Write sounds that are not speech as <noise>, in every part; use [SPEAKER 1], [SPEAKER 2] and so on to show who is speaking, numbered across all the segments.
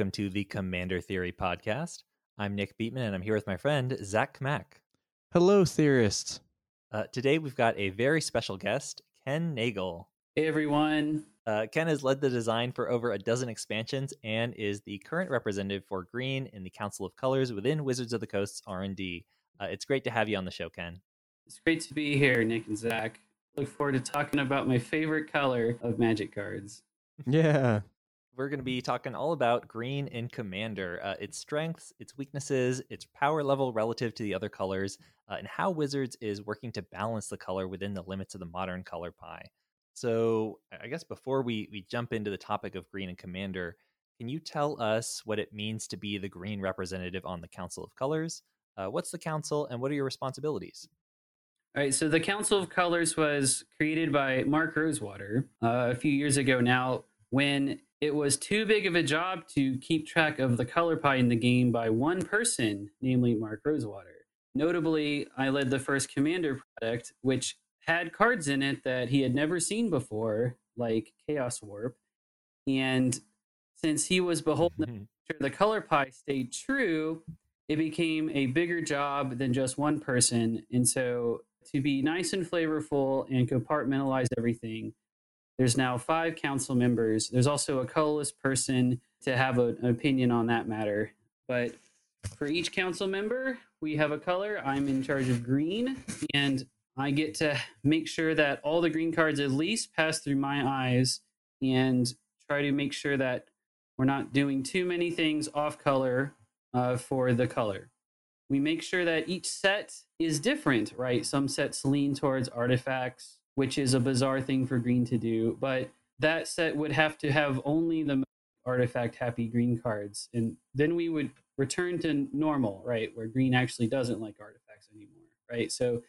[SPEAKER 1] Hello, and welcome to the Commander Theory podcast. I'm Nick Beatman, and I'm here with my friend Zach Mack.
[SPEAKER 2] Hello, theorists.
[SPEAKER 1] Uh, today, we've got a very special guest, Ken Nagle.
[SPEAKER 3] Hey everyone.
[SPEAKER 1] Uh, Ken has led the design for over a dozen expansions and is the current representative for Green in the Council of Colors within Wizards of the Coast's R&D. Uh, it's great to have you on the show, Ken.
[SPEAKER 3] It's great to be here, Nick and Zach. Look forward to talking about my favorite color of magic cards.
[SPEAKER 2] Yeah.
[SPEAKER 1] We're going to be talking all about Green in Commander, uh, its strengths, its weaknesses, its power level relative to the other colors, uh, and how Wizards is working to balance the color within the limits of the modern color pie. So, I guess before we, we jump into the topic of Green and Commander, can you tell us what it means to be the Green representative on the Council of Colors? Uh, what's the Council, and what are your responsibilities?
[SPEAKER 3] All right, so the Council of Colors was created by Mark Rosewater uh, a few years ago now when it was too big of a job to keep track of the color pie in the game by one person, namely Mark Rosewater. Notably, I led the first Commander product, which had cards in it that he had never seen before, like Chaos Warp. And since he was beholden to mm-hmm. make sure the color pie stayed true, it became a bigger job than just one person. And so, to be nice and flavorful and compartmentalize everything, there's now five council members. There's also a colorless person to have a, an opinion on that matter. But for each council member, we have a color. I'm in charge of green, and I get to make sure that all the green cards at least pass through my eyes and try to make sure that we're not doing too many things off color uh, for the color. We make sure that each set is different, right? Some sets lean towards artifacts, which is a bizarre thing for green to do, but that set would have to have only the artifact happy green cards. And then we would return to normal, right? Where green actually doesn't like artifacts anymore, right? So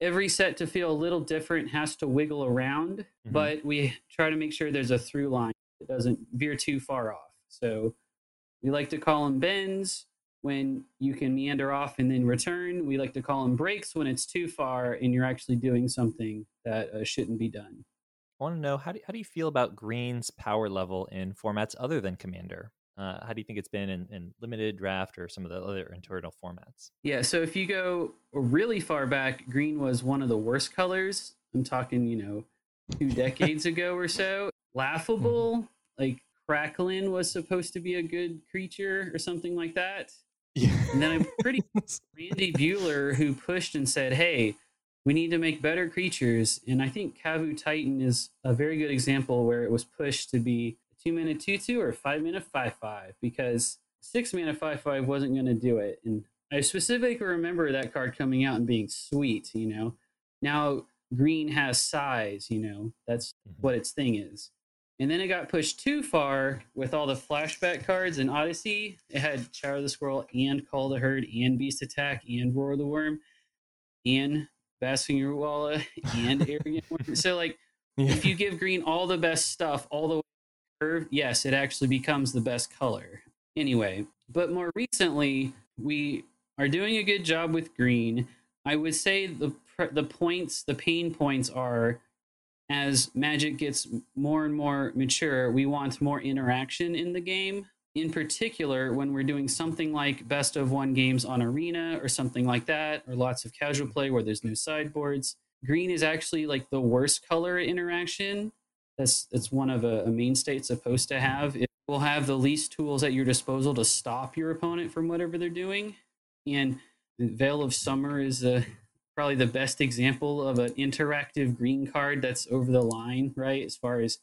[SPEAKER 3] every set to feel a little different has to wiggle around, mm-hmm. but we try to make sure there's a through line that doesn't veer too far off. So we like to call them bends when you can meander off and then return. We like to call them breaks when it's too far and you're actually doing something that uh, shouldn't be done.
[SPEAKER 1] I want to know how do, how do you feel about Green's power level in formats other than Commander? Uh, how do you think it's been in, in limited draft or some of the other internal formats?
[SPEAKER 3] Yeah, so if you go really far back, green was one of the worst colors. I'm talking, you know, two <laughs> decades ago or so. Laughable, like Cracklin was supposed to be a good creature or something like that. Yeah. And then I'm pretty <laughs> Randy Buehler who pushed and said, "Hey, we need to make better creatures." And I think Kavu Titan is a very good example where it was pushed to be two mana two two or five mana five five because six mana five five wasn't going to do it. And I specifically remember that card coming out and being sweet. You know, now green has size. You know, that's mm-hmm. what its thing is. And then it got pushed too far with all the flashback cards in Odyssey. It had Shadow the Squirrel and Call the Herd and Beast Attack and Roar the Worm and Basking Rootwalla and <laughs> Arrogant Wurm. So like yeah. if you give green all the best stuff all the way curve, yes, it actually becomes the best color. Anyway, but more recently, we are doing a good job with green. I would say the the points, the pain points are as Magic gets more and more mature, we want more interaction in the game. In particular, when we're doing something like best of one games on Arena or something like that, or lots of casual play where there's no sideboards, green is actually like the worst color interaction that's that's one of a, a mainstay it's supposed to have. It will have the least tools at your disposal to stop your opponent from whatever they're doing. And the Veil of Summer is a, probably the best example of an interactive green card that's over the line, right? As far as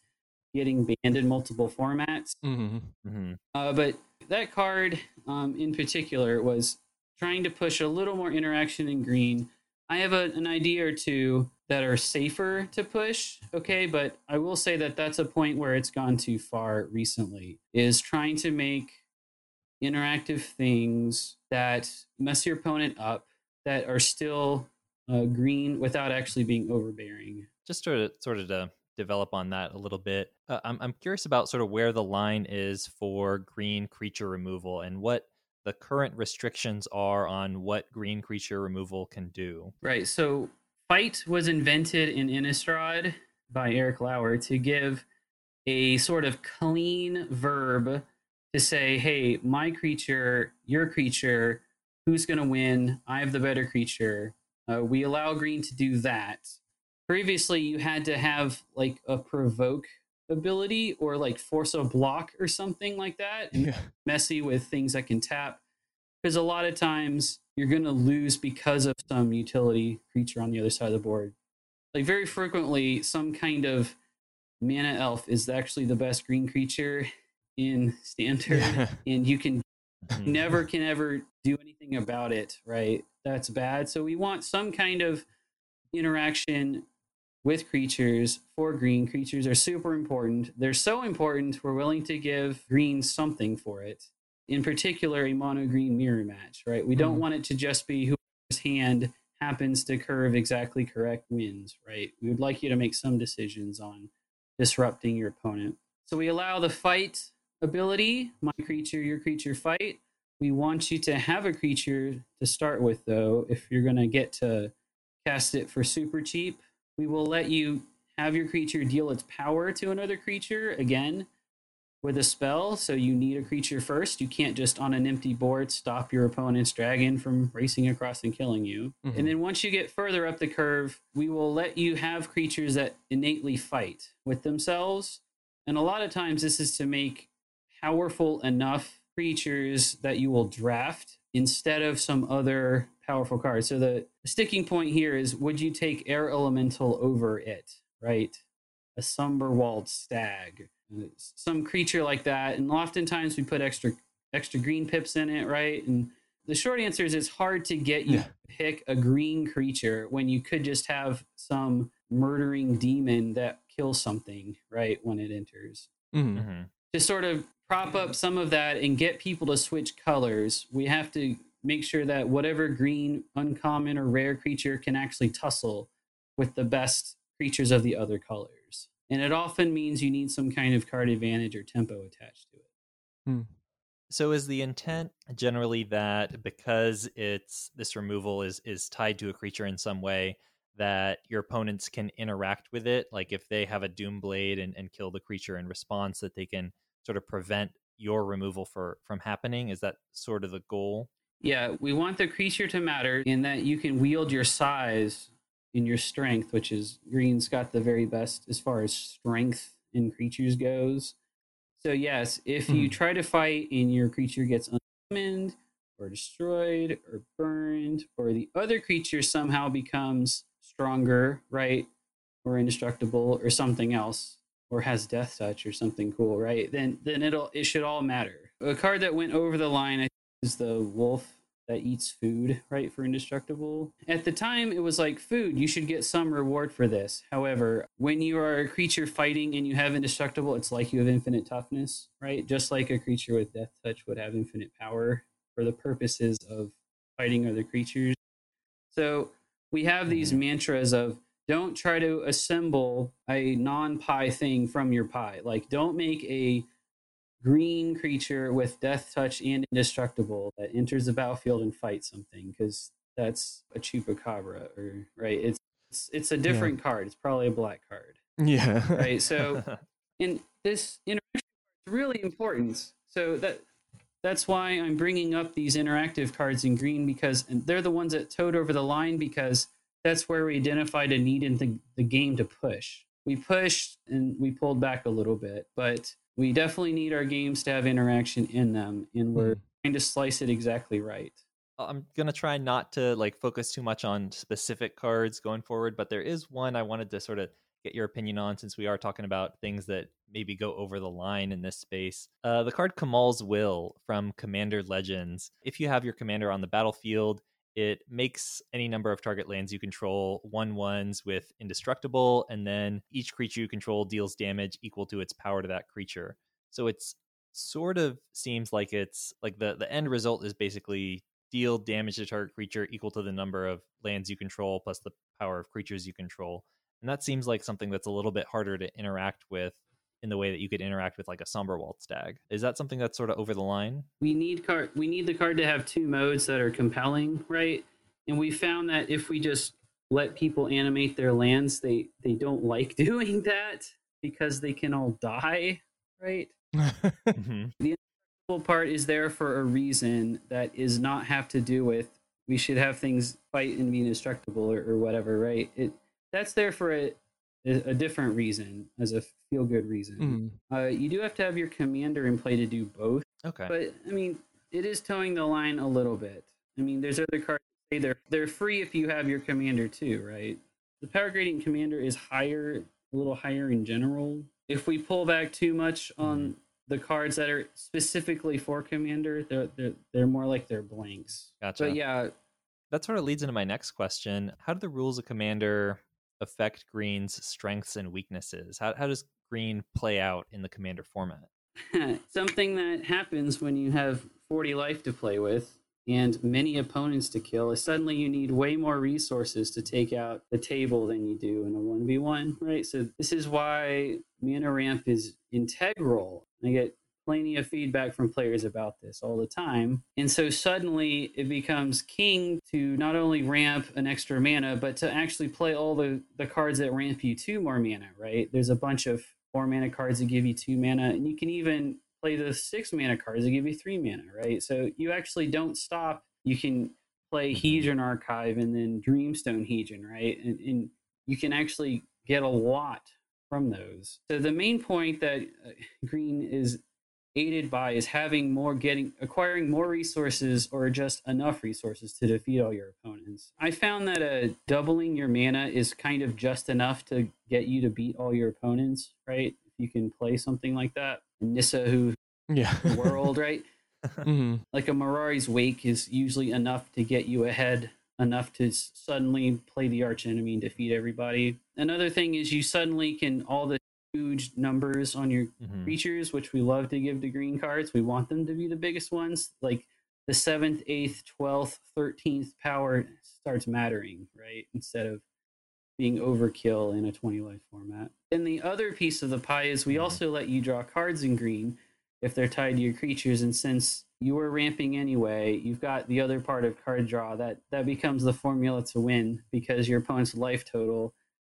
[SPEAKER 3] getting banned in multiple formats. Mm-hmm. Mm-hmm. Uh, but that card um, in particular was trying to push a little more interaction in green. I have a, an idea or two that are safer to push okay but i will say that that's a point where it's gone too far recently is trying to make interactive things that mess your opponent up that are still uh, green without actually being overbearing
[SPEAKER 1] just sort of sort of to develop on that a little bit uh, I'm, I'm curious about sort of where the line is for green creature removal and what the current restrictions are on what green creature removal can do
[SPEAKER 3] right so Fight was invented in Innistrad by Erik Lauer to give a sort of clean verb to say, hey, my creature, your creature, who's going to win? I have the better creature. Uh, we allow green to do that. Previously, you had to have like a provoke ability or like force a block or something like that. <laughs>
[SPEAKER 2] Yeah.
[SPEAKER 3] messy with things that can tap. Because a lot of times you're going to lose because of some utility creature on the other side of the board. Like very frequently, some kind of mana elf is actually the best green creature in standard,
[SPEAKER 2] Yeah.
[SPEAKER 3] and you can <laughs> never can ever do anything about it, right? That's bad. So we want some kind of interaction with creatures for green. Creatures are super important. They're so important, we're willing to give green something for it. In particular, a mono green mirror match, right? We don't
[SPEAKER 2] Mhm.
[SPEAKER 3] want it to just be whoever's hand happens to curve exactly correct wins, right? We would like you to make some decisions on disrupting your opponent. So we allow the fight ability, my creature, your creature fight. We want you to have a creature to start with, though. If you're going to get to cast it for super cheap, we will let you have your creature deal its power to another creature again with a spell. So you need a creature first. You can't just on an empty board stop your opponent's dragon from racing across and killing you.
[SPEAKER 2] Mhm.
[SPEAKER 3] And then once you get further up the curve, we will let you have creatures that innately fight with themselves. And a lot of times, this is to make powerful enough creatures that you will draft instead of some other powerful cards. So the sticking point here is would you take Air Elemental over it, right? A Somberwald Stag, some creature like that. And oftentimes we put extra extra green pips in it, right? And the short answer is it's hard to get you
[SPEAKER 2] Yeah.
[SPEAKER 3] to pick a green creature when you could just have some murdering demon that kills something, right, when it enters
[SPEAKER 2] Mhm.
[SPEAKER 1] Mhm.
[SPEAKER 3] to sort of prop up some of that and get people to switch colors, we have to make sure that whatever green, uncommon, or rare creature can actually tussle with the best creatures of the other colors. And it often means you need some kind of card advantage or tempo attached to it. Hmm.
[SPEAKER 1] So is the intent generally that because it's this removal is is tied to a creature in some way that your opponents can interact with it? Like if they have a doom blade and, and kill the creature in response, that they can sort of prevent your removal for from happening? Is that sort of the goal?
[SPEAKER 3] Yeah, we want the creature to matter in that you can wield your size in your strength, which is green's got the very best as far as strength in creatures goes. So yes, if you
[SPEAKER 2] Hmm.
[SPEAKER 3] try to fight and your creature gets unsummoned or destroyed or burned, or the other creature somehow becomes stronger, right, or indestructible, or something else, or has death touch or something cool, right? Then then it'll it should all matter. A card that went over the line, is the wolf that eats food, right, for indestructible. At the time, it was like food. You should get some reward for this. However, when you are a creature fighting and you have indestructible, it's like you have infinite toughness, right? Just like a creature with death touch would have infinite power for the purposes of fighting other creatures. So we have these mm-hmm. mantras of don't try to assemble a non-pie thing from your pie. Like don't make a green creature with death touch and indestructible that enters the battlefield and fights something because that's a chupacabra or right it's it's, it's a different card it's probably a black card
[SPEAKER 2] Yeah.
[SPEAKER 3] right so <laughs> and this interaction is really important so that that's why i'm bringing up these interactive cards in green because and they're the ones that toed over the line because that's where we identified a need in the, the game to push we pushed and we pulled back a little bit but we definitely need our games to have interaction in them and we're
[SPEAKER 2] Mm.
[SPEAKER 3] trying to slice it exactly right
[SPEAKER 1] I'm gonna try not to like focus too much on specific cards going forward, but there is one I wanted to sort of get your opinion on since we are talking about things that maybe go over the line in this space. Uh, the card Kamahl's Will from Commander Legends. If you have your commander on the battlefield, it makes any number of target lands you control one ones with indestructible, and then each creature you control deals damage equal to its power to that creature. So it's sort of seems like it's like the the end result is basically deal damage to target creature equal to the number of lands you control plus the power of creatures you control. And that seems like something that's a little bit harder to interact with in the way that you could interact with like a Somberwald Stag. Is that something that's sort of over the line?
[SPEAKER 3] we need card we need the card to have two modes that are compelling right and we found that if we just let people animate their lands they they don't like <laughs> doing that because they can all die right <laughs>
[SPEAKER 1] Mhm.
[SPEAKER 3] part is there for a reason that is not have to do with we should have things fight and be indestructible or, or whatever, right? It that's there for a a different reason, as a feel good reason.
[SPEAKER 2] Mm.
[SPEAKER 3] Uh, you do have to have your commander in play to do both,
[SPEAKER 1] Okay.
[SPEAKER 3] but I mean, it is toeing the line a little bit. I mean, there's other cards that say they're they're free if you have your commander too, right? The power grading commander is higher, a little higher in general. If we pull back too much on the cards that are specifically for commander, they're they're they're more like they're blanks.
[SPEAKER 1] Gotcha.
[SPEAKER 3] But yeah,
[SPEAKER 1] That sort of leads into my next question. How do the rules of Commander affect Green's strengths and weaknesses? How, how does Green play out in the Commander format? <laughs>
[SPEAKER 3] something that happens when you have 40 life to play with and many opponents to kill is suddenly you need way more resources to take out the table than you do in a 1v1 right so this is why mana ramp is integral i get plenty of feedback from players about this all the time and so suddenly it becomes king to not only ramp an extra mana but to actually play all the the cards that ramp you two more mana right there's a bunch of four mana cards that give you two mana, and you can even play the six mana cards that give you three mana, right? So you actually don't stop. You can play Hedron Archive and then Dreamstone Hedron, right? And, and you can actually get a lot from those. So the main point that uh, Green is aided by is having more getting acquiring more resources or just enough resources to defeat all your opponents. I found that uh, doubling your mana is kind of just enough to get you to beat all your opponents, right? If you can play something like that. Nissa who
[SPEAKER 2] Yeah.
[SPEAKER 3] world, right? <laughs>
[SPEAKER 2] hmm
[SPEAKER 3] Like a Mirari's Wake is usually enough to get you ahead, enough to suddenly play the arch enemy and defeat everybody. Another thing is you suddenly can all the huge numbers on your
[SPEAKER 1] Mhm.
[SPEAKER 3] creatures, which we love to give to green cards. We want them to be the biggest ones. Like the seventh, eighth, twelfth, thirteenth power starts mattering, right? Instead of being overkill in a 20 life format. And the other piece of the pie is we
[SPEAKER 1] Mhm.
[SPEAKER 3] also let you draw cards in green if they're tied to your creatures. And since you were ramping anyway, you've got the other part of card draw that that becomes the formula to win because your opponent's life total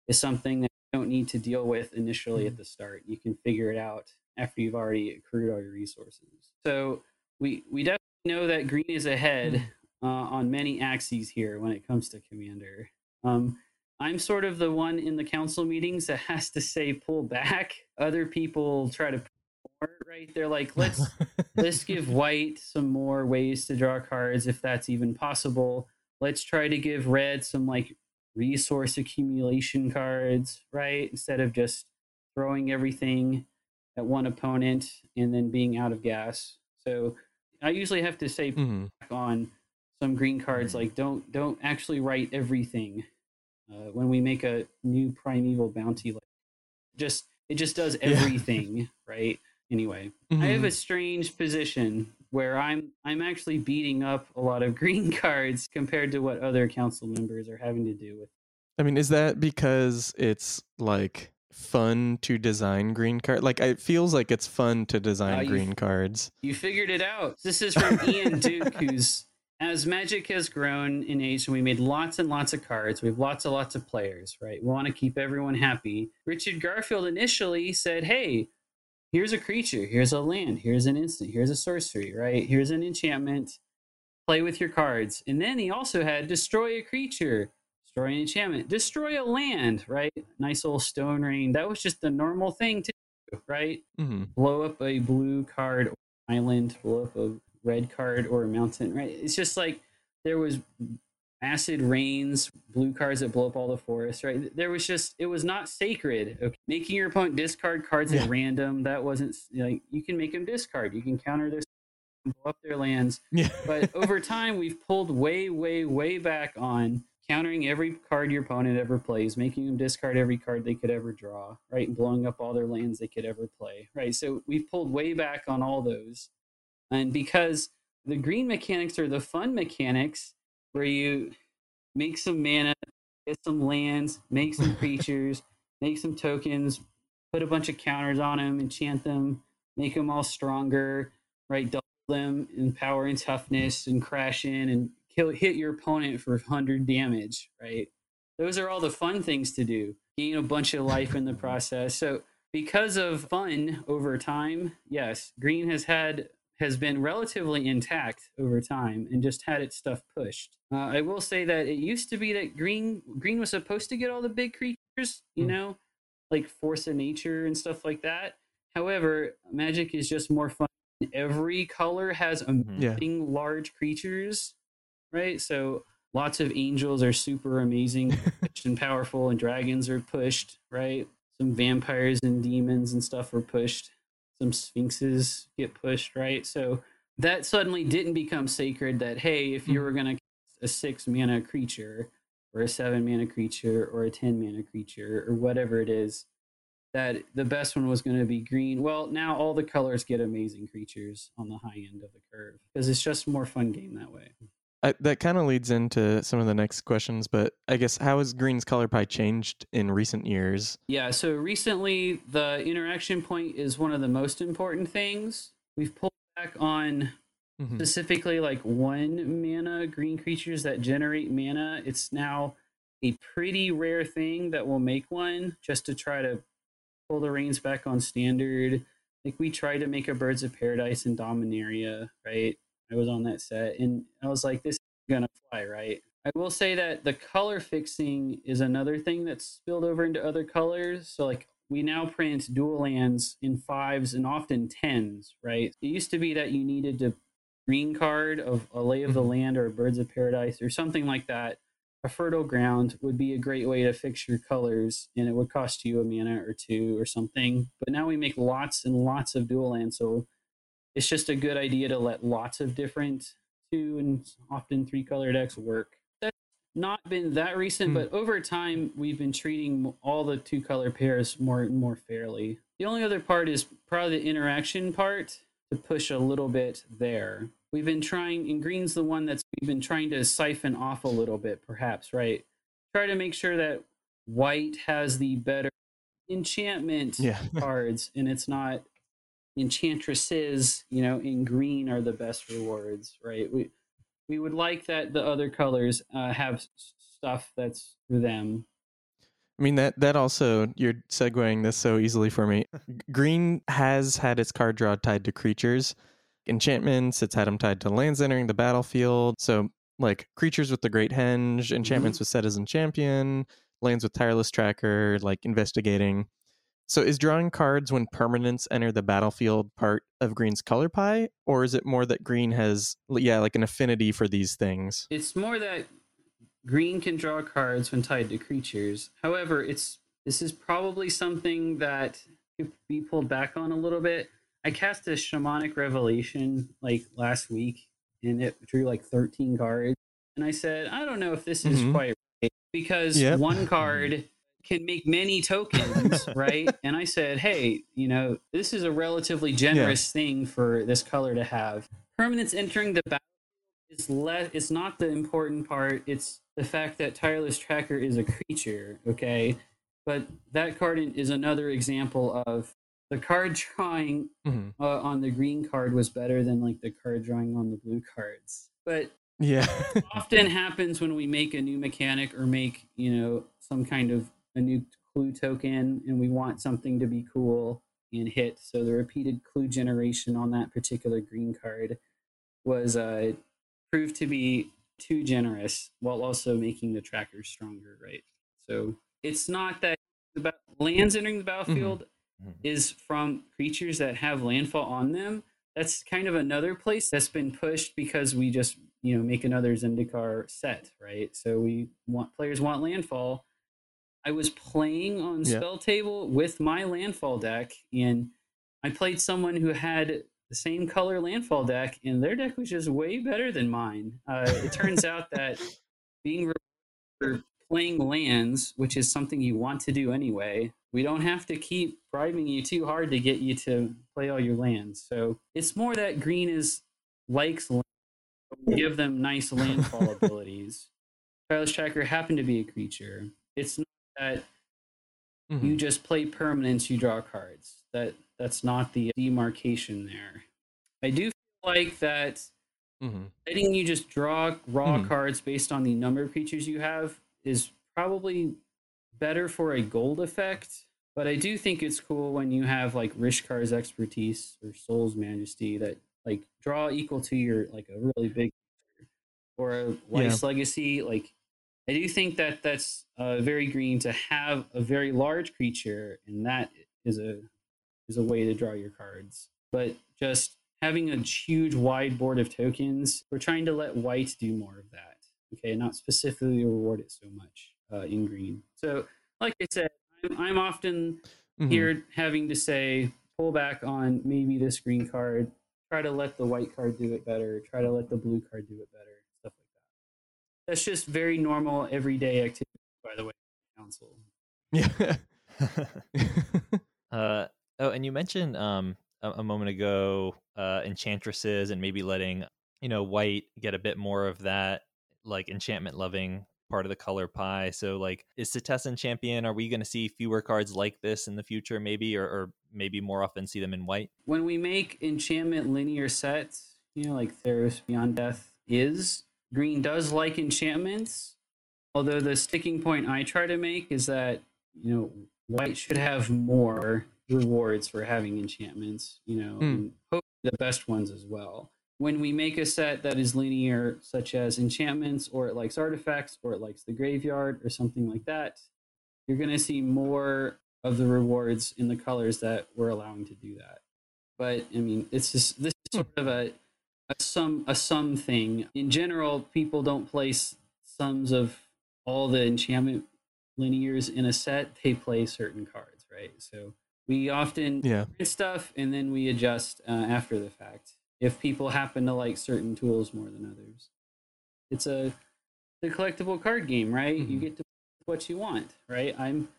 [SPEAKER 3] is something that don't need to deal with initially at the start. You can figure it out after you've already accrued all your resources. So we we definitely know that green is ahead uh, on many axes here when it comes to commander. Um, I'm sort of the one in the council meetings that <laughs> has to say pull back. Other people try to right? They're like, let's let's <laughs> give white some more ways to draw cards if that's even possible. Let's try to give red some like resource accumulation cards, right? Instead of just throwing everything at one opponent and then being out of gas. So I usually have to say
[SPEAKER 2] hmm
[SPEAKER 3] on some green cards
[SPEAKER 1] Mhm.
[SPEAKER 3] like don't don't actually write everything uh, when we make a new primeval bounty like just it just does
[SPEAKER 2] Yeah.
[SPEAKER 3] everything right anyway i
[SPEAKER 2] Mm-hmm.
[SPEAKER 3] have a strange position where i'm i'm actually beating up a lot of <laughs> green cards compared to what other council members are having to do with
[SPEAKER 2] I mean, is that because it's like fun to design green card? Like, it feels like it's fun to design
[SPEAKER 3] Uh, you-
[SPEAKER 2] green cards.
[SPEAKER 3] You figured it out. This is from Ian <laughs> Duke, who's as Magic has grown in age and we made lots and lots of cards. We have lots and lots of players, right? We want to keep everyone happy. Richard Garfield initially said, Hey, here's a creature, here's a land, here's an instant, here's a sorcery, right? Here's an enchantment. Play with your cards. And then he also had destroy a creature, destroy an enchantment, destroy a land, right? Nice little stone rain. That was just the normal thing to do, right?
[SPEAKER 2] hmm
[SPEAKER 3] blow up a blue card or island, blow up a red card or a mountain, right? It's just like there was acid rains, blue cards that blow up all the forest, right? There was just it was not sacred. Okay? Making your opponent discard cards
[SPEAKER 2] Yeah.
[SPEAKER 3] at random, that wasn't like you can make them discard. You can counter their <laughs> blow up their lands.
[SPEAKER 2] Yeah. <laughs>
[SPEAKER 3] But over time we've pulled way, way, way back on countering every card your opponent ever plays, making them discard every card they could ever draw, right? And blowing up all their lands they could ever play, right? So we've pulled way back on all those. And because the green mechanics are the fun mechanics where you make some mana, get some lands, make some <laughs> creatures, make some tokens, put a bunch of counters on them, enchant them, make them all stronger, right? Double them in power and toughness and crash in and kill hit your opponent for 100 damage, right? Those are all the fun things to do. Gain a bunch of life in the process. So because of fun over time, yes, green has had has been relatively intact over time and just had its stuff pushed. Uh, I will say that it used to be that green green was supposed to get all the big creatures, you
[SPEAKER 2] Hmm.
[SPEAKER 3] know, like Force of Nature and stuff like that. However, Magic is just more fun. Every color has
[SPEAKER 1] Mhm.
[SPEAKER 2] Yeah.
[SPEAKER 3] amazing large creatures, right? So lots of angels are super amazing and <laughs> powerful, and dragons are pushed, right? Some vampires and demons and stuff are pushed. Some sphinxes get pushed, right? So that suddenly didn't become sacred. That hey, if you
[SPEAKER 2] Mhm.
[SPEAKER 3] were gonna a six mana creature, or a seven mana creature, or a ten mana creature, or whatever it is, that the best one was going to be green. Well, now all the colors get amazing creatures on the high end of the curve because it's just more fun game that way.
[SPEAKER 2] I, that kind of leads into some of the next questions, but I guess how has green's color pie changed in recent years?
[SPEAKER 3] Yeah, so recently the interaction point is one of the most important things. We've pulled back on
[SPEAKER 2] Mhm.
[SPEAKER 3] specifically like one mana green creatures that generate mana. It's now a pretty rare thing that will make one just to try to pull the reins back on standard. Like we tried to make a Birds of Paradise in Dominaria, right? I was on that set and I was like, this is gonna fly, right? I will say that the color fixing is another thing that's spilled over into other colors. So like we now print dual lands in fives and often tens, right? It used to be that you needed to green card of a lay of the
[SPEAKER 2] Mhm.
[SPEAKER 3] land or birds of paradise or something like that a fertile ground would be a great way to fix your colors and it would cost you a mana or two or something but now we make lots and lots of dual lands so it's just a good idea to let lots of different two and often three color decks work that's not been that recent
[SPEAKER 2] Hmm.
[SPEAKER 3] but over time we've been treating all the two color pairs more and more fairly the only other part is probably the interaction part to push a little bit there. We've been trying, and green's the one that's we've been trying to siphon off a little bit, perhaps, right? Try to make sure that white has the better enchantment
[SPEAKER 2] Yeah. <laughs>
[SPEAKER 3] cards, and it's not enchantresses, you know, in green are the best rewards, right? We we would like that the other colors uh, have stuff that's for them.
[SPEAKER 2] I mean that that also you're segueing this so easily for me. <laughs> Green has had its card draw tied to creatures, enchantments. It's had them tied to lands entering the battlefield. So like creatures with the Great Henge, enchantments with Setessan Champion, lands with Tireless Tracker, like investigating. So is drawing cards when permanents enter the battlefield part of Green's color pie, or is it more that Green has yeah like an affinity for these things?
[SPEAKER 3] It's more that green can draw cards when tied to creatures. However, it's this is probably something that could be pulled back on a little bit. I cast a shamanic revelation like last week and it drew like 13 cards. And I said, I don't know if this is
[SPEAKER 2] Mhm.
[SPEAKER 3] quite right because
[SPEAKER 2] Yep.
[SPEAKER 3] one card can make many tokens, <laughs> right? And I said, hey, you know, this is a relatively generous thing for this color to have. Permanents entering the battlefield is less. It's not the important part. It's the fact that tireless tracker is a creature. Okay, but that card is another example of the card drawing
[SPEAKER 2] Mhm.
[SPEAKER 3] uh, on the green card was better than like the card drawing on the blue cards. But
[SPEAKER 2] Yeah.
[SPEAKER 3] often happens when we make a new mechanic or make you know some kind of a new clue token and we want something to be cool and hit so the repeated clue generation on that particular green card was uh proved to be too generous while also making the tracker stronger right so it's not that the lands entering the battlefield
[SPEAKER 1] Mhm.
[SPEAKER 3] is from creatures that have landfall on them that's kind of another place that's been pushed because we just you know make another Zendikar set, right? So we want players want landfall. I was playing on
[SPEAKER 2] Yeah.
[SPEAKER 3] spell table with my landfall deck, and I played someone who had the same color landfall deck, and their deck was just way better than mine. Uh, it turns <laughs> out that being re- playing lands, which is something you want to do anyway, we don't have to keep bribing you too hard to get you to play all your lands. So it's more that green is likes land, give them nice landfall <laughs> abilities. Tireless Tracker happened to be a creature. It's not that
[SPEAKER 2] Mhm.
[SPEAKER 3] you just play permanents, you draw cards. That that's not the demarcation there. I do feel like that
[SPEAKER 2] Mhm.
[SPEAKER 3] letting you just draw raw
[SPEAKER 2] Mhm.
[SPEAKER 3] cards based on the number of creatures you have is probably better for a gold effect. But I do think it's cool when you have like Rishkar's expertise or Soul's Majesty that like draw equal to your like a really big or a Weiss Legacy. Like I do think that that's uh, very green to have a very large creature, and that is a is a way to draw your cards. But just having a huge wide board of tokens, we're trying to let white do more of that. Okay, not specifically reward it so much uh, in green. So, like I said, I'm, I'm often
[SPEAKER 2] Mhm.
[SPEAKER 3] here having to say pull back on maybe this green card, try to let the white card do it better, try to let the blue card do it better, stuff like that. That's just very normal everyday activity, by the way, council.
[SPEAKER 2] Yeah. <laughs>
[SPEAKER 1] Uh, oh, and you mentioned um a, a moment ago uh enchantresses and maybe letting you know white get a bit more of that like enchantment loving part of the color pie. So like is Setessan Champion? Are we going to see fewer cards like this in the future, maybe, or, or maybe more often see them in white?
[SPEAKER 3] When we make enchantment linear sets, you know, like Theros Beyond Death is, green does like enchantments. Although the sticking point I try to make is that, you know, white should have more rewards for having enchantments, you know,
[SPEAKER 2] Hmm.
[SPEAKER 3] and hopefully the best ones as well. When we make a set that is linear, such as enchantments, or it likes artifacts, or it likes the graveyard, or something like that, you're going to see more of the rewards in the colors that we're allowing to do that. But I mean, it's just this is sort of a a sum a sum thing. In general, people don't place sums of all the enchantment linears in a set. They play certain cards, right? So we often
[SPEAKER 2] yeah.
[SPEAKER 3] print stuff and then we adjust uh, after the fact if people happen to like certain tools more than others. It's a the collectible card game, right? You
[SPEAKER 2] Mhm.
[SPEAKER 3] get to what you want, right? I'm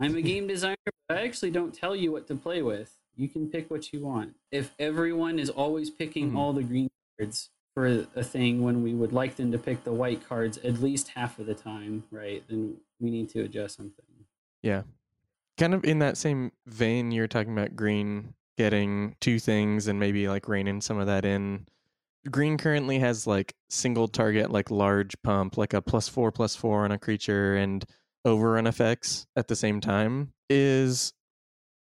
[SPEAKER 3] I'm a game <laughs> designer, but I actually don't tell you what to play with. You can pick what you want. If everyone is always picking
[SPEAKER 2] Mhm.
[SPEAKER 3] all the green cards for a thing when we would like them to pick the white cards at least half of the time, right? Then we need to adjust something.
[SPEAKER 2] Yeah. Kind of in that same vein, you're talking about green getting two things and maybe like reining some of that in. Green currently has like single target, like large pump, like a plus four, plus four on a creature and overrun effects at the same time. Is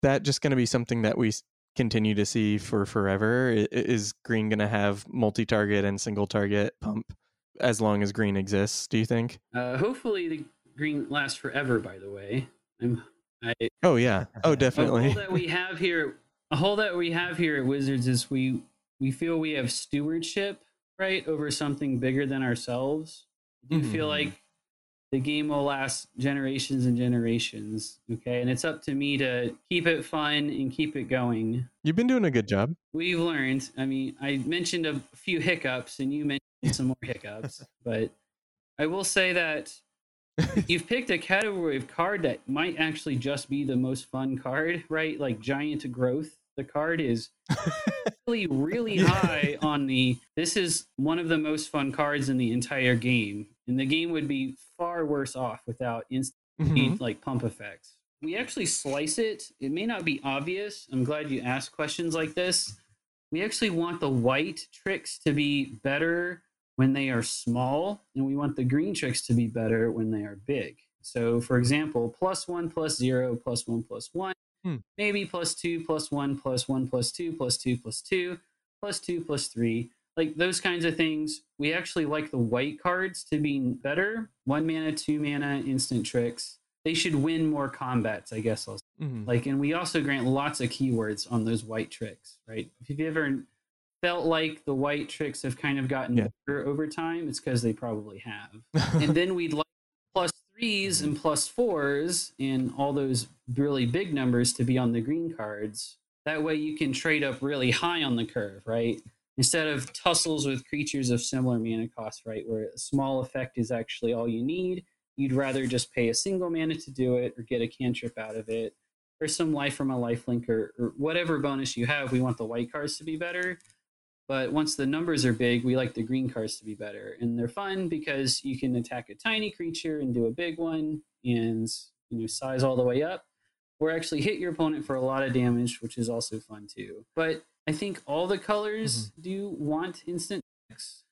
[SPEAKER 2] that just going to be something that we continue to see for forever? Is green going to have multi target and single target pump as long as green exists, do you think?
[SPEAKER 3] Uh, hopefully the green lasts forever. By the way, I'm I
[SPEAKER 2] Oh, yeah. <laughs> Oh, definitely.
[SPEAKER 3] that we have here a hole that we have here at wizards is we we feel we have stewardship right over something bigger than ourselves do you feel
[SPEAKER 2] Mhm.
[SPEAKER 3] like the game will last generations and generations okay and it's up to me to keep it fun and keep it going
[SPEAKER 2] You've been doing a good job.
[SPEAKER 3] we've learned i mean i mentioned a few hiccups and you mentioned <laughs> some more hiccups but i will say that <laughs> you've picked a category of card that might actually just be the most fun card, right? Like giant growth. The card is <laughs> really, really high on the. This is one of the most fun cards in the entire game, and the game would be far worse off without instant
[SPEAKER 2] Mhm.
[SPEAKER 3] like pump effects. We actually slice it. It may not be obvious. I'm glad you asked questions like this. We actually want the white tricks to be better when they are small, and we want the green tricks to be better when they are big. So, for example, plus one, plus zero, plus one, plus one,
[SPEAKER 2] Hmm.
[SPEAKER 3] maybe plus two, plus one, plus one, plus two, plus two, plus two, plus two, plus three. Like those kinds of things. We actually like the white cards to be better. One mana, two mana, instant tricks. They should win more combats, I guess I'll
[SPEAKER 2] Mhm.
[SPEAKER 3] like and we also grant lots of keywords on those white tricks right if you've ever felt like the white tricks have kind of gotten
[SPEAKER 2] Yeah.
[SPEAKER 3] better over time it's because they probably have <laughs> and then we'd like plus threes and plus fours and all those really big numbers to be on the green cards that way you can trade up really high on the curve right instead of tussles with creatures of similar mana cost right where a small effect is actually all you need you'd rather just pay a single mana to do it or get a cantrip out of it or some life from a life link or, or whatever bonus you have. We want the white cards to be better. But once the numbers are big we like the green cards to be better. And they're fun because you can attack a tiny creature and do a big one and you know size all the way up or actually hit your opponent for a lot of damage which is also fun too. But i think all the colors do want instant tricks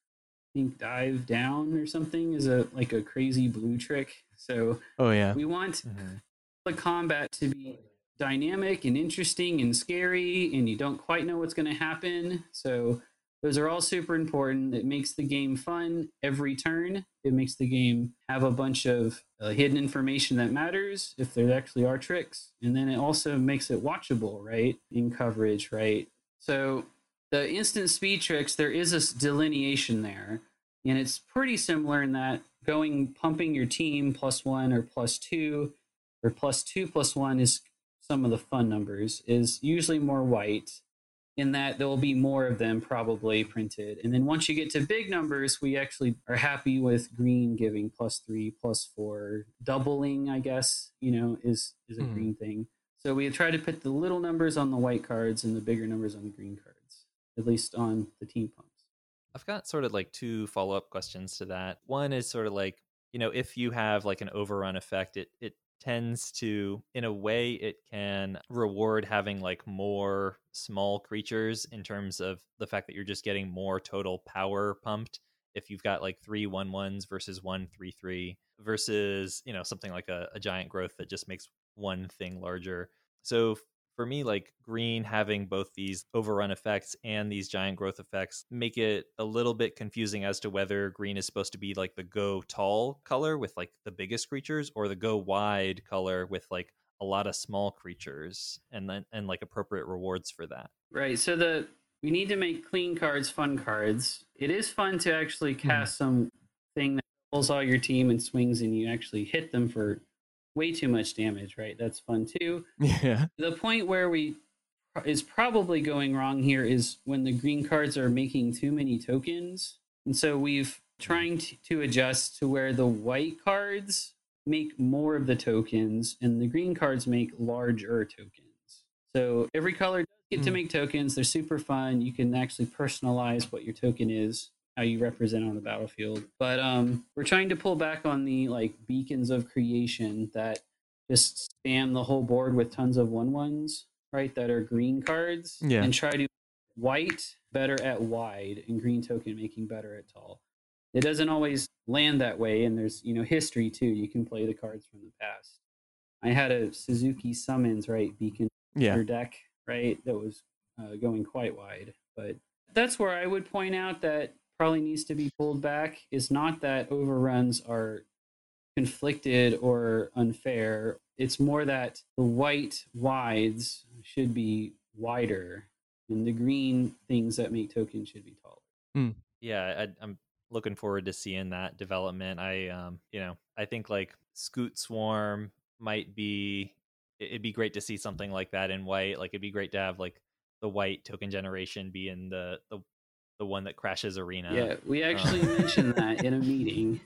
[SPEAKER 3] i think dive down or something is a like a crazy blue trick so
[SPEAKER 2] oh yeah.
[SPEAKER 3] we want
[SPEAKER 1] Mhm.
[SPEAKER 3] the combat to be dynamic and interesting and scary, and you don't quite know what's going to happen. So those are all super important. It makes the game fun every turn. It makes the game have a bunch of uh, hidden information that matters if there actually are tricks. And then it also makes it watchable, right? In coverage, right? So the instant speed tricks, there is a delineation there. And it's pretty similar in that going pumping your team plus one or plus two or plus two plus one is some of the fun numbers, is usually more white in that there will be more of them probably printed. And then once you get to big numbers, we actually are happy with green giving plus three, plus four, doubling, I guess, you know, is is a mm. green thing. So we try to put the little numbers on the white cards and the bigger numbers on the green cards, at least on the team pumps.
[SPEAKER 1] I've got sort of like two follow up questions to that. One is sort of like, you know, if you have like an overrun effect, it it tends to in a way it can reward having like more small creatures in terms of the fact that you're just getting more total power pumped if you've got like three one ones versus one three three versus you know something like a, a giant growth that just makes one thing larger so for me, like green having both these overrun effects and these giant growth effects make it a little bit confusing as to whether green is supposed to be like the go tall color with like the biggest creatures or the go wide color with like a lot of small creatures and then and like appropriate rewards for that.
[SPEAKER 3] Right. So the we need to make clean cards fun cards. It is fun to actually hmm. cast mm. some thing that pulls all your team and swings and you actually hit them for way too much damage, right? That's fun too.
[SPEAKER 2] Yeah.
[SPEAKER 3] The point where we is probably going wrong here is when the green cards are making too many tokens. And so we've trying to, to adjust to where the white cards make more of the tokens and the green cards make larger tokens. So every color does get mm. to hmm. make tokens. They're super fun. You can actually personalize what your token is how you represent on the battlefield. But um, we're trying to pull back on the like beacons of creation that just spam the whole board with tons of one ones, right? That are green cards,
[SPEAKER 2] yeah.
[SPEAKER 3] and try to white better at wide and green token making better at tall. It doesn't always land that way, and there's you know history too. You can play the cards from the past. I had a Suzuki summons right beacon
[SPEAKER 2] yeah.
[SPEAKER 3] deck right that was uh, going quite wide, but that's where I would point out that probably needs to be pulled back is not that overruns are conflicted or unfair. It's more that the white wides should be wider and the green things that make tokens should be taller.
[SPEAKER 2] Mm.
[SPEAKER 1] Yeah, I, am looking forward to seeing that development. I, um, you know, I think like Scute Swarm might be. It'd be great to see something like that in white. Like it'd be great to have like the white token generation be in the the the one that crashes arena.
[SPEAKER 3] Yeah, we actually uh. <laughs> mentioned that in a meeting.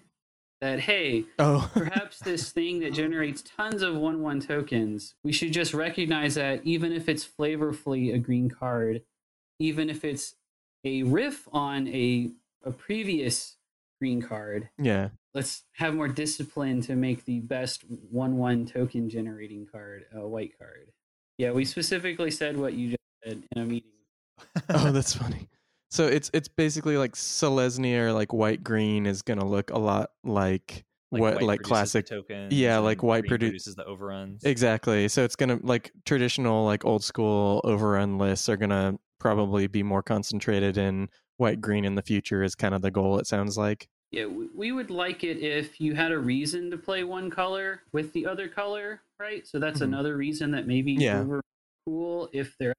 [SPEAKER 3] That hey,
[SPEAKER 2] oh. <laughs>
[SPEAKER 3] perhaps this thing that generates tons of one one tokens, we should just recognize that even if it's flavorfully a green card, even if it's a riff on a a previous green card,
[SPEAKER 2] yeah,
[SPEAKER 3] let's have more discipline to make the best one one token generating card a white card. Yeah, we specifically said what you just said in a meeting. <laughs>
[SPEAKER 2] oh, that's funny. So it's it's basically like Selesnya or like white green is gonna look a lot like, like what like classic
[SPEAKER 1] tokens.
[SPEAKER 2] Yeah, like white
[SPEAKER 1] produ- produces the overruns.
[SPEAKER 2] Exactly. So it's gonna like traditional like old school overrun lists are gonna probably be more concentrated in white green in the future is kind of the goal. It sounds like.
[SPEAKER 3] Yeah, we would like it if you had a reason to play one color with the other color, right? So that's mm-hmm. another reason that maybe
[SPEAKER 2] yeah.
[SPEAKER 3] over cool if they're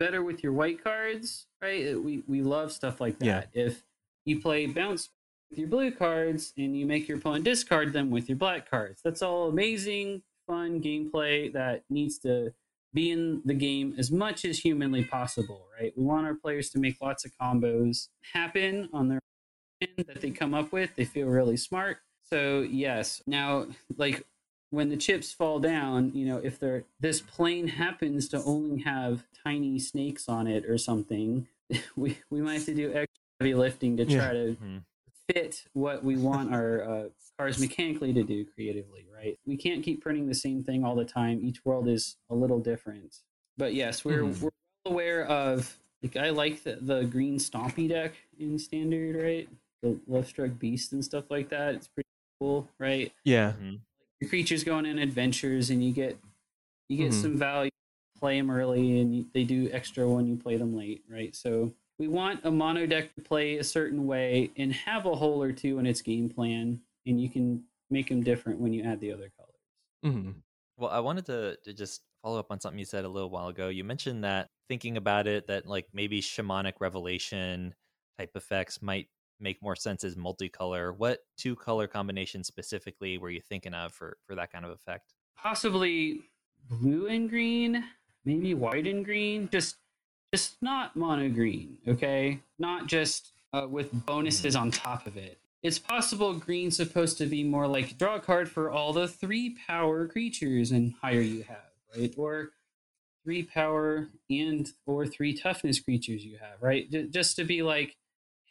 [SPEAKER 3] better with your white cards, right? Uh, we we love stuff like that.
[SPEAKER 2] Yeah.
[SPEAKER 3] If you play bounce with your blue cards and you make your opponent discard them with your black cards, that's all amazing, fun gameplay that needs to be in the game as much as humanly possible, right? We want our players to make lots of combos happen on their that they come up with. They feel really smart. So yes, now like when the chips fall down, you know, if they're this plane happens to only have tiny snakes on it or something, <laughs> we we might have to do extra heavy lifting to try yeah. to mm-hmm. fit what we want our uh, cars mechanically to do creatively, right? We can't keep printing the same thing all the time. Each world is a little different. But yes, we're mm-hmm. we're well aware of like I like the, the green stompy deck in standard, right? The love struck beast and stuff like that. It's pretty cool, right?
[SPEAKER 2] Yeah. Mm-hmm
[SPEAKER 3] your creatures going on adventures and you get You get
[SPEAKER 2] Mhm.
[SPEAKER 3] some value, play them early, and you, they do extra when you play them late, right? So we want a mono deck to play a certain way and have a hole or two in its game plan, and you can make them different when you add the other colors.
[SPEAKER 2] hmm
[SPEAKER 1] Well, I wanted to, to just follow up on something you said a little while ago. You mentioned that thinking about it, that like maybe shamanic revelation type effects might make more sense as multicolor. What two color combinations specifically were you thinking of for for that kind of effect?
[SPEAKER 3] Possibly blue and green, maybe white and green. Just, just not mono green. Okay, not just uh, with bonuses on top of it. It's possible green's supposed to be more like draw a card for all the three power creatures and higher you have, right? Or three power and or three toughness creatures you have, right? Just to be like,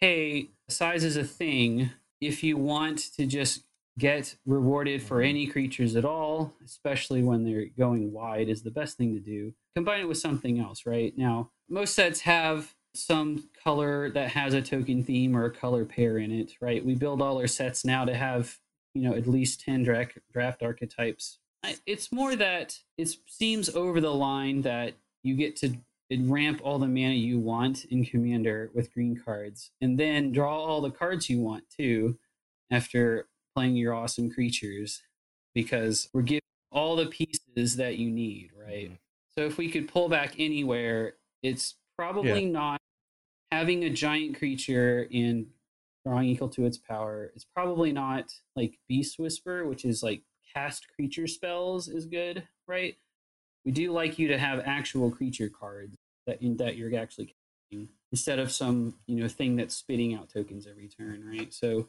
[SPEAKER 3] hey, size is a thing. If you want to just get rewarded for mm-hmm. any creatures at all, especially when they're going wide, is the best thing to do. Combine it with something else, right? Now, most sets have some color that has a token theme or a color pair in it, right? We build all our sets now to have, you know, at least 10 dra- draft archetypes. It's more that it seems over the line that you get to ramp all the mana you want in Commander with green cards, and then draw all the cards you want too after playing your awesome creatures, because we're giving all the pieces that you need, right?
[SPEAKER 1] Mhm.
[SPEAKER 3] So if we could pull back anywhere, it's probably not having a giant creature and drawing equal to its power. It's probably not like Beast Whisperer, which is like cast creature spells is good, right? We do like you to have actual creature cards that in, that you're actually casting instead of some you know thing that's spitting out tokens every turn, right? So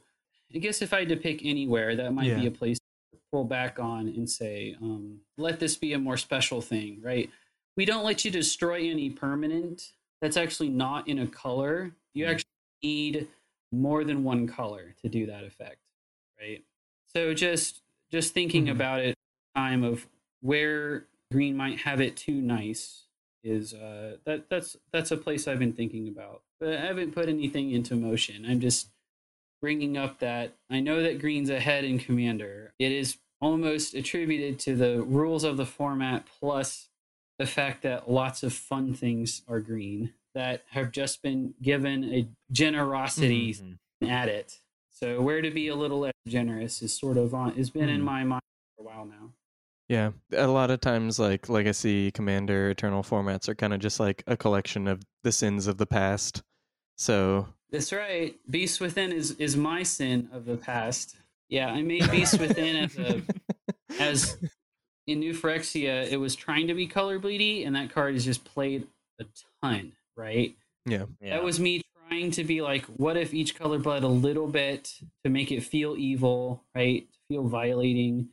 [SPEAKER 3] I guess if I had to pick anywhere, that might be a place to pull back on and say, um, let this be a more special thing, right? We don't let you destroy any permanent that's actually not in a color. You
[SPEAKER 1] Mhm.
[SPEAKER 3] actually need more than one color to do that effect, right? So just just thinking
[SPEAKER 2] Mhm.
[SPEAKER 3] about it, time of where green might have it too nice is uh, that that's that's a place I've been thinking about, but I haven't put anything into motion. I'm just bringing up that I know that green's ahead in Commander. It is almost attributed to the rules of the format plus the fact that lots of fun things are green that have just been given a generosity
[SPEAKER 1] Mhm.
[SPEAKER 3] at it. So where to be a little less generous is sort of on has been in
[SPEAKER 2] Mhm.
[SPEAKER 3] my mind for a while now.
[SPEAKER 2] Yeah, a lot of times, like Legacy, Commander, Eternal formats are kind of just like a collection of the sins of the past. So,
[SPEAKER 3] That's right. Beast Within is is my sin of the past. Yeah, I made Beast Within as a <laughs> as in New Phyrexia, it was trying to be color bleedy, and that card is just played a ton, right?
[SPEAKER 2] yeah,
[SPEAKER 1] Yeah.
[SPEAKER 3] That was me trying to be like, what if each color bled a little bit to make it feel evil, right? To feel violating,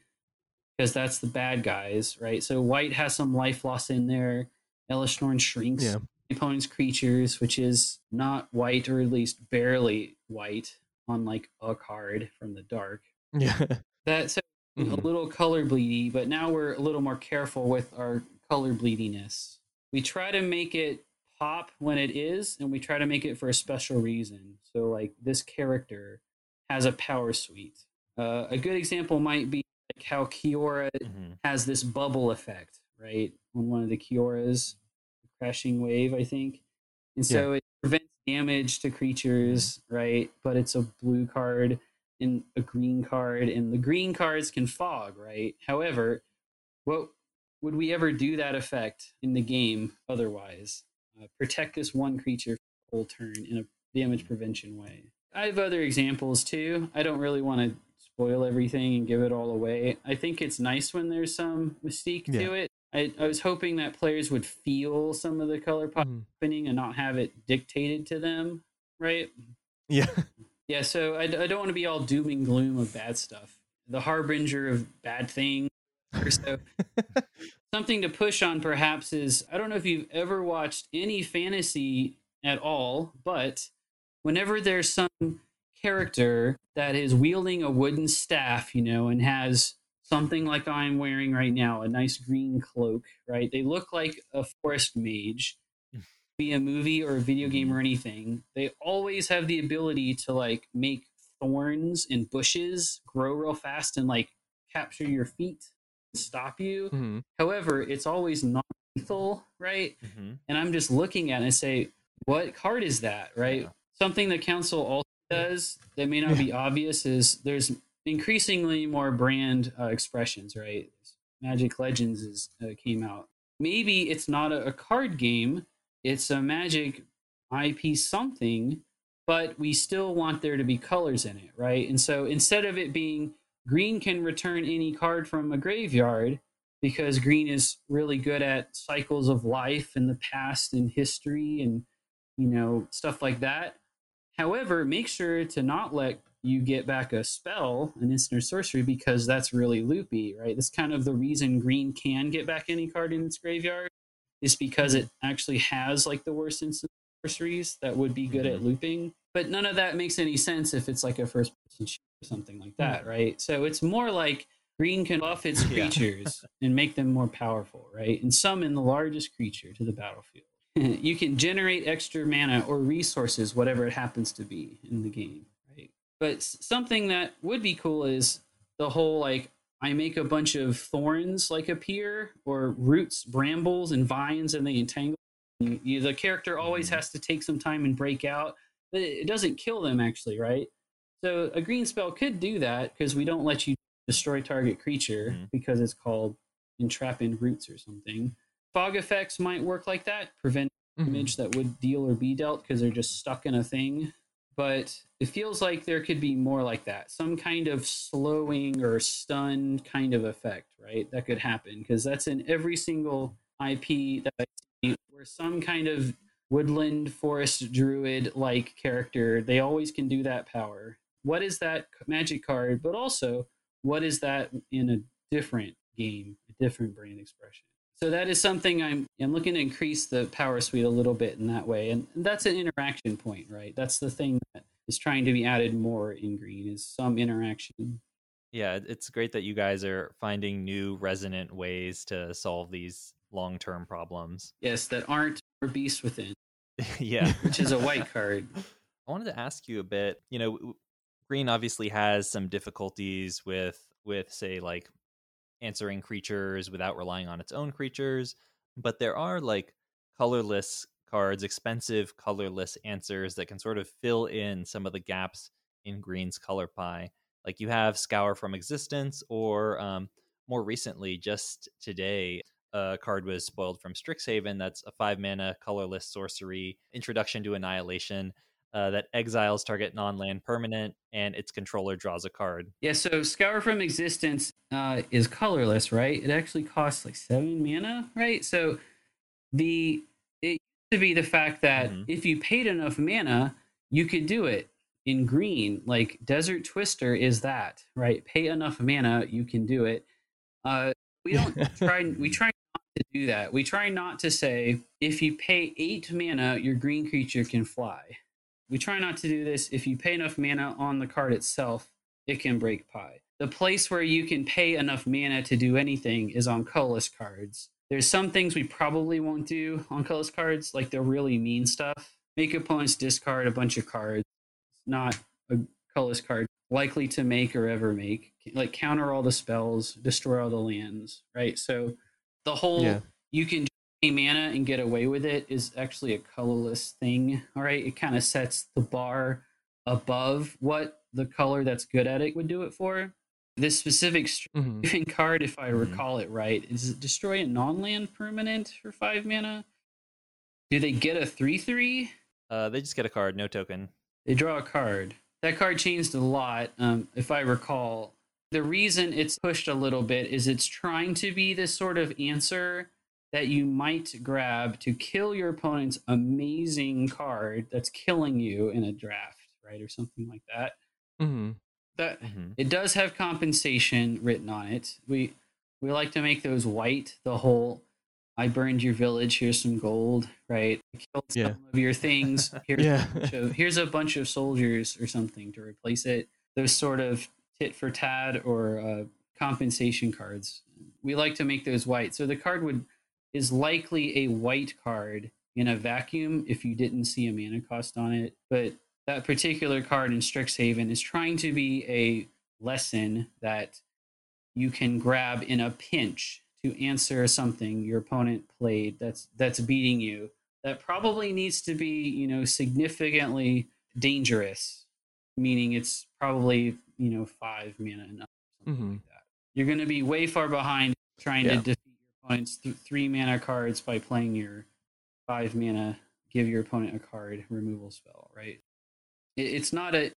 [SPEAKER 3] because that's the bad guys, right? So white has some life loss in there. Elesh Norn shrinks
[SPEAKER 2] Yeah.
[SPEAKER 3] the opponent's creatures, which is not white or at least barely white on like a card from the dark.
[SPEAKER 2] yeah,
[SPEAKER 3] That's a
[SPEAKER 2] Mhm.
[SPEAKER 3] little color bleedy, but now we're a little more careful with our color bleediness. We try to make it pop when it is, and we try to make it for a special reason. So, like this character has a power suite. Uh, a good example might be how Kiora
[SPEAKER 1] Mhm.
[SPEAKER 3] has this bubble effect, right? On one of the Kioras, crashing wave, I think. And so it prevents damage to creatures, right? But it's a blue card and a green card, and the green cards can fog, right? However, what would we ever do that effect in the game otherwise? Uh, protect this one creature for the whole turn in a damage prevention way. I have other examples too. I don't really want to spoil everything and give it all away. I think it's nice when there's some mystique to it. I, I was hoping that players would feel some of the color pop
[SPEAKER 2] mm.
[SPEAKER 3] happening and not have it dictated to them, right?
[SPEAKER 2] yeah,
[SPEAKER 3] Yeah, so I, I don't want to be all doom and gloom of bad stuff. The harbinger of bad things. or So <laughs> something to push on perhaps is I don't know if you've ever watched any fantasy at all, but whenever there's some character that is wielding a wooden staff, you know, and has something like I'm wearing right now, a nice green cloak, right? They look like a forest mage. Be a movie or a video game or anything, they always have the ability to like make thorns and bushes grow real fast and like capture your feet stop you.
[SPEAKER 2] Mhm.
[SPEAKER 3] However, it's always non lethal, right?
[SPEAKER 1] hmm
[SPEAKER 3] And I'm just looking at it and say, what card is that, right?
[SPEAKER 1] Yeah.
[SPEAKER 3] Something the council also does that may not
[SPEAKER 2] Yeah.
[SPEAKER 3] be obvious is there's increasingly more brand uh, expressions, right? Magic Legends is uh, came out. Maybe it's not a, a card game; it's a Magic IP something, but we still want there to be colors in it, right? And so instead of it being green can return any card from a graveyard because green is really good at cycles of life and the past and history and you know stuff like that. However, make sure to not let you get back a spell, an instant or sorcery, because that's really loopy, right? That's kind of the reason green can get back any card in its graveyard, is because it actually has like the worst instant sorceries that would be good at mm-hmm. looping. But none of that makes any sense if it's like a first person shoot or something like that, mm. right? So it's more like green can buff its <laughs>
[SPEAKER 1] Yeah.
[SPEAKER 3] creatures and make them more powerful, right? And summon the largest creature to the battlefield. <laughs> you can generate extra mana or resources, whatever it happens to be in the game, right? But something that would be cool is the whole like I make a bunch of thorns like appear or roots, brambles, and vines, and they entangle. You, you- the character always
[SPEAKER 1] Mhm.
[SPEAKER 3] has to take some time and break out, but it, it doesn't kill them actually, right? So a green spell could do that because we don't let you destroy target creature
[SPEAKER 1] Mhm.
[SPEAKER 3] because it's called entrapping roots or something. Fog effects might work like that, prevent
[SPEAKER 2] Mhm.
[SPEAKER 3] damage that would deal or be dealt because they're just stuck in a thing. But it feels like there could be more like that. Some kind of slowing or stun kind of effect, right? That could happen because that's in every single IP that I see where some kind of woodland forest druid like character, they always can do that power. What is that magic card? But also, what is that in a different game, a different brand expression? So that is something I'm I'm looking to increase the power suite a little bit in that way, and that's an interaction point, right? That's the thing that is trying to be added more in green is some interaction.
[SPEAKER 1] Yeah, it's great that you guys are finding new resonant ways to solve these long term problems.
[SPEAKER 3] Yes, that aren't more beast within, <laughs>
[SPEAKER 1] yeah. <laughs>
[SPEAKER 3] which is a white card.
[SPEAKER 1] I wanted to ask you a bit. You know, green obviously has some difficulties with with say like answering creatures without relying on its own creatures, but there are like colorless cards, expensive colorless answers that can sort of fill in some of the gaps in green's color pie. Like you have Scour from Existence, or um, more recently, just today, a card was spoiled from Strixhaven. That's a five mana colorless sorcery, Introduction to Annihilation, uh, that exiles target non land permanent, and its controller draws a card.
[SPEAKER 3] Yeah, so Scour from Existence uh, is colorless, right? It actually costs like seven mana, right? So the it used to be the fact that
[SPEAKER 1] Mhm.
[SPEAKER 3] if you paid enough mana, you could do it in green. Like Desert Twister is that, right? Pay enough mana, you can do it. Uh, we don't try. We <laughs> try not to do that. We try not to say if you pay eight mana, your green creature can fly. We try not to do this. If you pay enough mana on the card itself, it can break pie. The place where you can pay enough mana to do anything is on colorless cards. There's some things we probably won't do on colorless cards, like the really mean stuff. Make opponents discard a bunch of cards. It's not a colorless card likely to make or ever make. Like counter all the spells, destroy all the lands, right? So the whole
[SPEAKER 2] Yeah.
[SPEAKER 3] you can mana and get away with it is actually a colorless thing. All right, it kind of sets the bar above what the color that's good at it would do it for. This specific <laughs> Strixhaven card, if I
[SPEAKER 1] Mhm.
[SPEAKER 3] recall it right, is it destroy a non-land permanent for five mana? Do they get a three-three?
[SPEAKER 1] Uh, they just get a card, no token.
[SPEAKER 3] They draw a card. That card changed a lot, um, if I recall. The reason it's pushed a little bit is it's trying to be this sort of answer that you might grab to kill your opponent's amazing card that's killing you in a draft, right, or something like that.
[SPEAKER 2] Mhm.
[SPEAKER 3] That
[SPEAKER 1] Mhm.
[SPEAKER 3] it does have compensation written on it. We we like to make those white. The whole I burned your village. Here's some gold, right? I killed
[SPEAKER 2] Yeah.
[SPEAKER 3] some of your things. <laughs> Here's
[SPEAKER 2] Yeah.
[SPEAKER 3] a bunch of, here's a bunch of soldiers or something to replace it. Those sort of tit for tat or uh, compensation cards. We like to make those white. So the card would is likely a white card in a vacuum if you didn't see a mana cost on it. But that particular card in Strixhaven is trying to be a lesson that you can grab in a pinch to answer something your opponent played that's that's beating you that probably needs to be you know significantly dangerous meaning it's probably you know five mana enough something
[SPEAKER 2] Mhm.
[SPEAKER 3] like that you're going to be way far behind trying to
[SPEAKER 2] Yeah.
[SPEAKER 3] defeat your opponent's th- three mana cards by playing your five mana give your opponent a card removal spell right it, it's not a,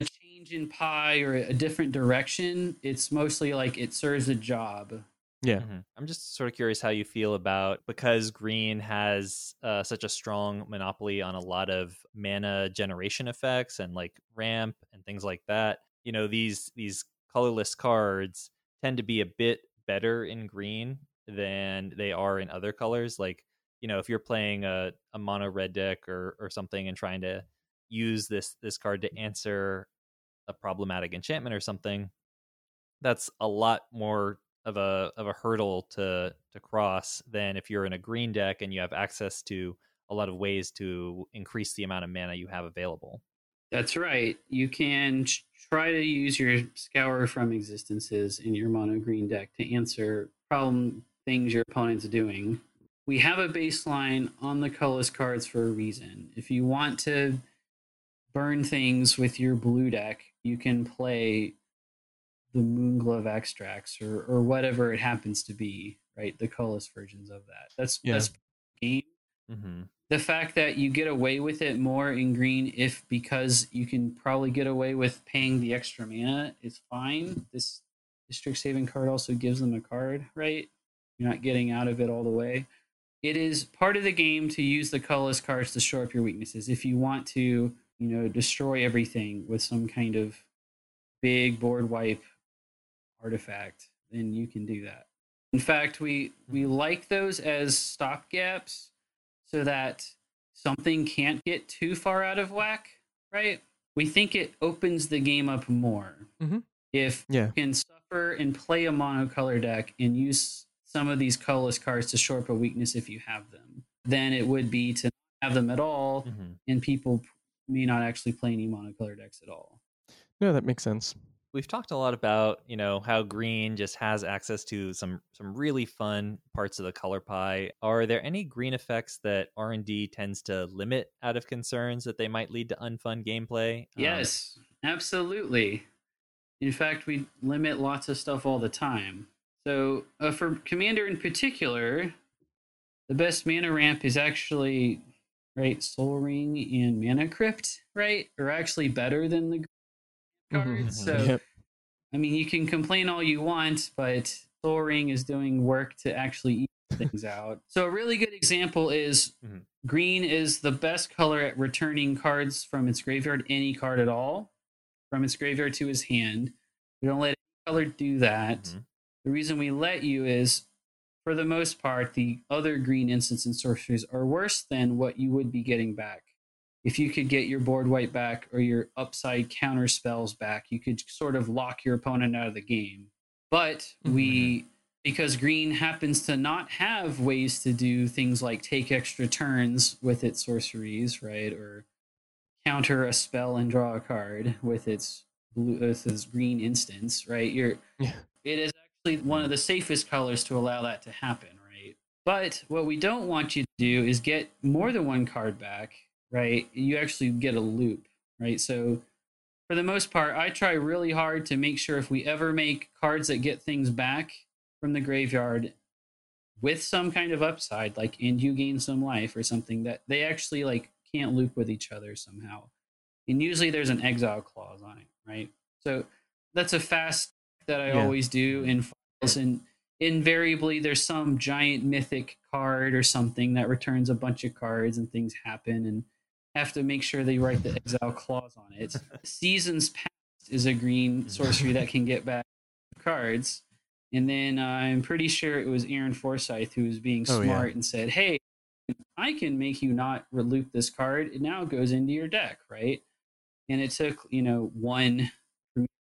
[SPEAKER 3] a change in pie or a different direction it's mostly like it serves a job
[SPEAKER 2] Yeah.
[SPEAKER 1] Mhm. I'm just sort of curious how you feel about because green has uh, such a strong monopoly on a lot of mana generation effects and like ramp and things like that. You know, these these colorless cards tend to be a bit better in green than they are in other colors. Like, you know, if you're playing a, a mono red deck or or something and trying to use this this card to answer a problematic enchantment or something, that's a lot more of a of a hurdle to to cross than if you're in a green deck and you have access to a lot of ways to increase the amount of mana you have available.
[SPEAKER 3] That's right. You can try to use your scour from existences in your mono green deck to answer problem things your opponent's doing. We have a baseline on the colorless cards for a reason. If you want to burn things with your blue deck, you can play the Moonglove extracts or, or whatever it happens to be, right? The colorless versions of that. That's
[SPEAKER 2] Yeah.
[SPEAKER 3] that's game
[SPEAKER 1] Mm-hmm.
[SPEAKER 3] the fact that you get away with it more in green if because you can probably get away with paying the extra mana is fine this Strixhaven card also gives them a card right you're not getting out of it all the way it is part of the game to use the colorless cards to shore up your weaknesses if you want to you know destroy everything with some kind of big board wipe artifact then you can do that in fact we we like those as stopgaps so that something can't get too far out of whack, right? We think it opens the game up more.
[SPEAKER 2] Mhm.
[SPEAKER 3] If
[SPEAKER 2] Yeah.
[SPEAKER 3] you can suffer and play a monocolor deck and use some of these colorless cards to shore up a weakness if you have them, than it would be to have them at all,
[SPEAKER 1] Mm-hmm.
[SPEAKER 3] and people may not actually play any monocolor decks at all.
[SPEAKER 2] No, that makes sense.
[SPEAKER 1] We've talked a lot about you know how green just has access to some some really fun parts of the color pie. Are there any green effects that R and D tends to limit out of concerns that they might lead to unfun gameplay? Um,
[SPEAKER 3] Yes, absolutely. In fact, we limit lots of stuff all the time. So, uh, for Commander in particular, the best mana ramp is actually, right, Sol Ring and Mana Crypt, right? Are actually better than the cards.
[SPEAKER 1] Mhm.
[SPEAKER 3] So,
[SPEAKER 2] Yep.
[SPEAKER 3] I mean, you can complain all you want, but Sol Ring is doing work to actually eat things out. So a really good example is
[SPEAKER 1] Mhm.
[SPEAKER 3] green is the best color at returning cards from its graveyard, any card at all, from its graveyard to his hand. We don't let any color do that.
[SPEAKER 1] Mhm.
[SPEAKER 3] The reason we let you is, for the most part, the other green instants and sorceries are worse than what you would be getting back. If you could get your board wipe back or your upside counter spells back, you could sort of lock your opponent out of the game. But mm-hmm. we, because green happens to not have ways to do things like take extra turns with its sorceries, right? Or counter a spell and draw a card with its blue, with its green instance, right? You're,
[SPEAKER 2] Yeah.
[SPEAKER 3] it is one of the safest colors to allow that to happen, right? But what we don't want you to do is get more than one card back, right? You actually get a loop, right? So for the most part, I try really hard to make sure if we ever make cards that get things back from the graveyard with some kind of upside, like and you gain some life or something, that they actually like can't loop with each other somehow. And usually there's an exile clause on it, right? So that's a fast that I
[SPEAKER 2] Yeah.
[SPEAKER 3] always do in and invariably there's some giant mythic card or something that returns a bunch of cards and things happen and have to make sure they write the exile clause on it. <laughs> Seasons past is a green sorcery that can get back cards. And then uh, I'm pretty sure it was Aaron Forsythe who was being
[SPEAKER 2] Oh, yeah.
[SPEAKER 3] smart and said, "Hey, I can make you not loop this card. It now goes into your deck, right?" And it took you know one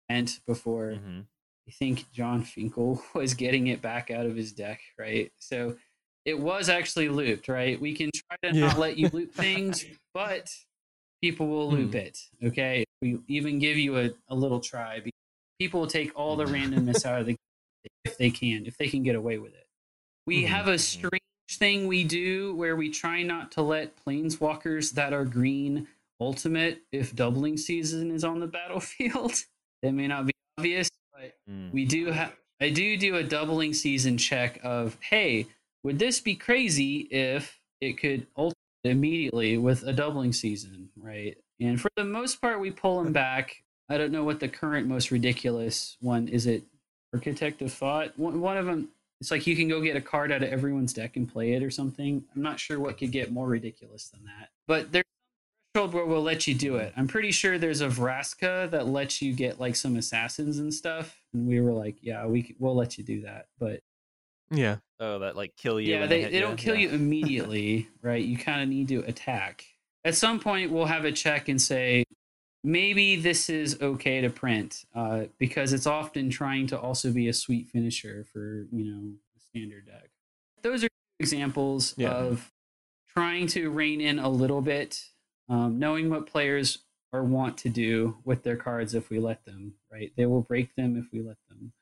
[SPEAKER 3] event before
[SPEAKER 1] Mhm.
[SPEAKER 3] I think Jon Finkel <laughs> was getting it back out of his deck, right? So it was actually looped, right? We can try to
[SPEAKER 2] Yeah.
[SPEAKER 3] not let you loop <laughs> things, but people will loop
[SPEAKER 2] Hmm.
[SPEAKER 3] it, okay? We even give you a, a little try. People will take all the randomness out of the if they can, if they can get away with it. We
[SPEAKER 2] Mhm.
[SPEAKER 3] have a strange thing we do where we try not to let planeswalkers that are green ultimate if doubling season is on the battlefield. <laughs> that may not be obvious, but
[SPEAKER 1] Mm.
[SPEAKER 3] we do have I do do a doubling season check of hey, would this be crazy if it could ultimate immediately with a doubling season, right? And for the most part, we pull them back. I don't know what the current most ridiculous one is. It Architect of Thought. One, one of them. It's like you can go get a card out of everyone's deck and play it or something. I'm not sure what could get more ridiculous than that. But there's a threshold where we'll let you do it. I'm pretty sure there's a Vraska that lets you get like some assassins and stuff. And we were like, yeah, we we'll let you do that. But
[SPEAKER 2] Yeah.
[SPEAKER 1] Oh, that like kill you.
[SPEAKER 3] yeah,
[SPEAKER 1] when
[SPEAKER 3] they, they don't kill
[SPEAKER 1] Yeah.
[SPEAKER 3] you immediately, <laughs> right? You kind of need to attack. At some point, we'll have a check and say, maybe this is okay to print uh, because it's often trying to also be a sweet finisher for, you know, a standard deck. Those are examples
[SPEAKER 2] Yeah.
[SPEAKER 3] of trying to rein in a little bit, um, knowing what players are want to do with their cards if we let them, right? They will break them if we let them.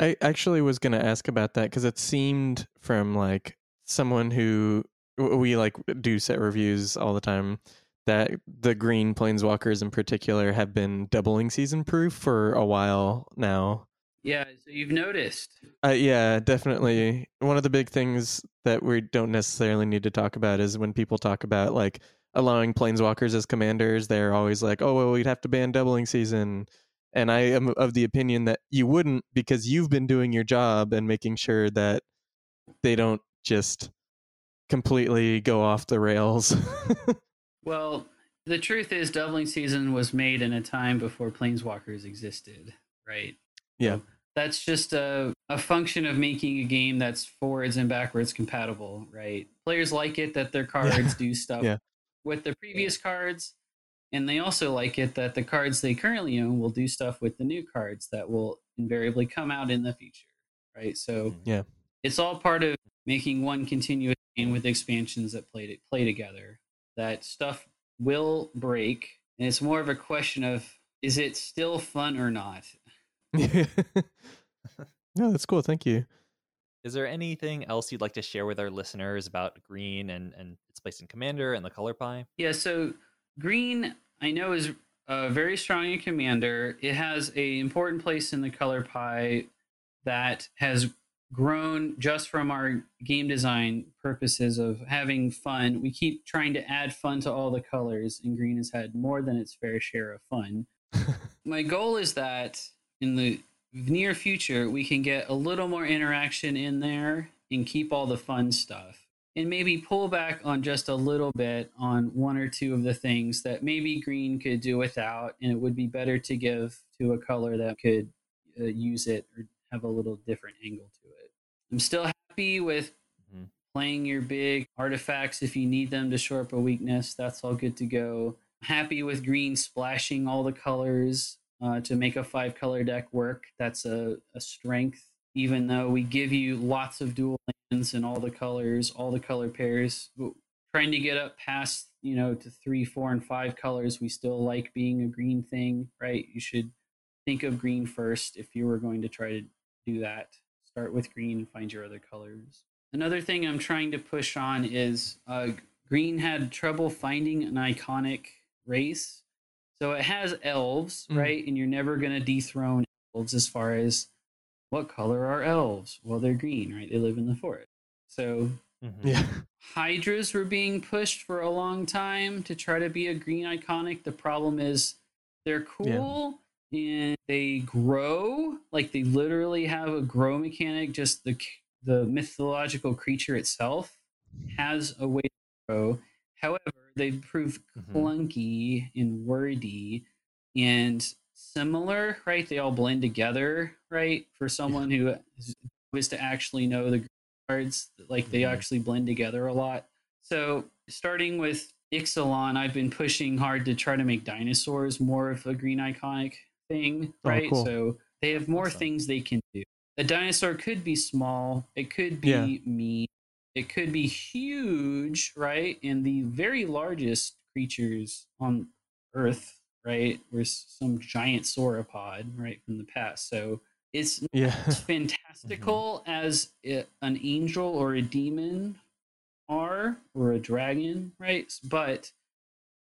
[SPEAKER 2] I actually was going to ask about that because it seemed from like someone who we like do set reviews all the time that the green planeswalkers in particular have been doubling season proof for a while now.
[SPEAKER 3] Yeah, so you've noticed.
[SPEAKER 2] Uh, yeah, definitely. One of the big things that we don't necessarily need to talk about is when people talk about like allowing planeswalkers as commanders, they're always like, "Oh, well, we'd have to ban doubling season." And I am of the opinion that you wouldn't because you've been doing your job and making sure that they don't just completely go off the rails. <laughs>
[SPEAKER 3] Well, the truth is, doubling season was made in a time before planeswalkers existed, right?
[SPEAKER 2] Yeah.
[SPEAKER 3] So that's just a, a function of making a game that's forwards and backwards compatible, right? Players like it that their cards do <laughs> stuff
[SPEAKER 2] Yeah.
[SPEAKER 3] With the previous cards, and they also like it that the cards they currently own will do stuff with the new cards that will invariably come out in the future, right? So mm-hmm.
[SPEAKER 2] Yeah.
[SPEAKER 3] it's all part of making one continuous game with expansions that play to, play together. That stuff will break, and it's more of a question of is it still fun or not? <laughs>
[SPEAKER 2] no, that's cool. Thank you.
[SPEAKER 1] Is there anything else you'd like to share with our listeners about green and, and its place in Commander and the color pie?
[SPEAKER 3] Yeah, so green I know is uh, very strong in commander. It has a important place in the color pie that has grown just from our game design purposes of having fun. We keep trying to add fun to all the colors, and green has had more than its fair share of fun. <laughs> My goal is that in the near future we can get a little more interaction in there and keep all the fun stuff. And maybe pull back on just a little bit on one or two of the things that maybe green could do without and it would be better to give to a color that could uh, use it or have a little different angle to it. I'm still happy with
[SPEAKER 1] Mhm.
[SPEAKER 3] playing your big artifacts if you need them to shore up a weakness. That's all good to go. Happy with green splashing all the colors uh, to make a five color deck work that's a, a strength even though we give you lots of dual lands and all the colors, all the color pairs. Trying to get up past, you know, to three, four, and five colors, we still like being a green thing, right? You should think of green first if you were going to try to do that. Start with green and find your other colors. Another thing I'm trying to push on is uh, green had trouble finding an iconic race. So it has elves,
[SPEAKER 2] Mm.
[SPEAKER 3] right? And you're never going to dethrone elves as far as what color are elves? Well, they're green, right? They live in the forest. So
[SPEAKER 1] Mhm.
[SPEAKER 2] Yeah.
[SPEAKER 3] hydras were being pushed for a long time to try to be a green iconic. The problem is they're cool and they grow. Like they literally have a grow mechanic. Just the the mythological creature itself has a way to grow. However, they prove
[SPEAKER 1] Mhm.
[SPEAKER 3] clunky and wordy and similar, right? They all blend together, right? For someone who is, to actually know the cards, like they
[SPEAKER 1] Mhm.
[SPEAKER 3] actually blend together a lot. So, starting with Ixalan, I've been pushing hard to try to make dinosaurs more of a green iconic thing,
[SPEAKER 2] Oh,
[SPEAKER 3] right?
[SPEAKER 2] cool.
[SPEAKER 3] So, they have more
[SPEAKER 1] Awesome.
[SPEAKER 3] things they can do. A dinosaur could be small, it could be
[SPEAKER 2] Yeah.
[SPEAKER 3] mean, it could be huge, right? And the very largest creatures on Earth, right, were some giant sauropod, right, from the past. So It's
[SPEAKER 2] Yeah.
[SPEAKER 3] as fantastical mm-hmm. as a- an angel or a demon are, or a dragon, right? But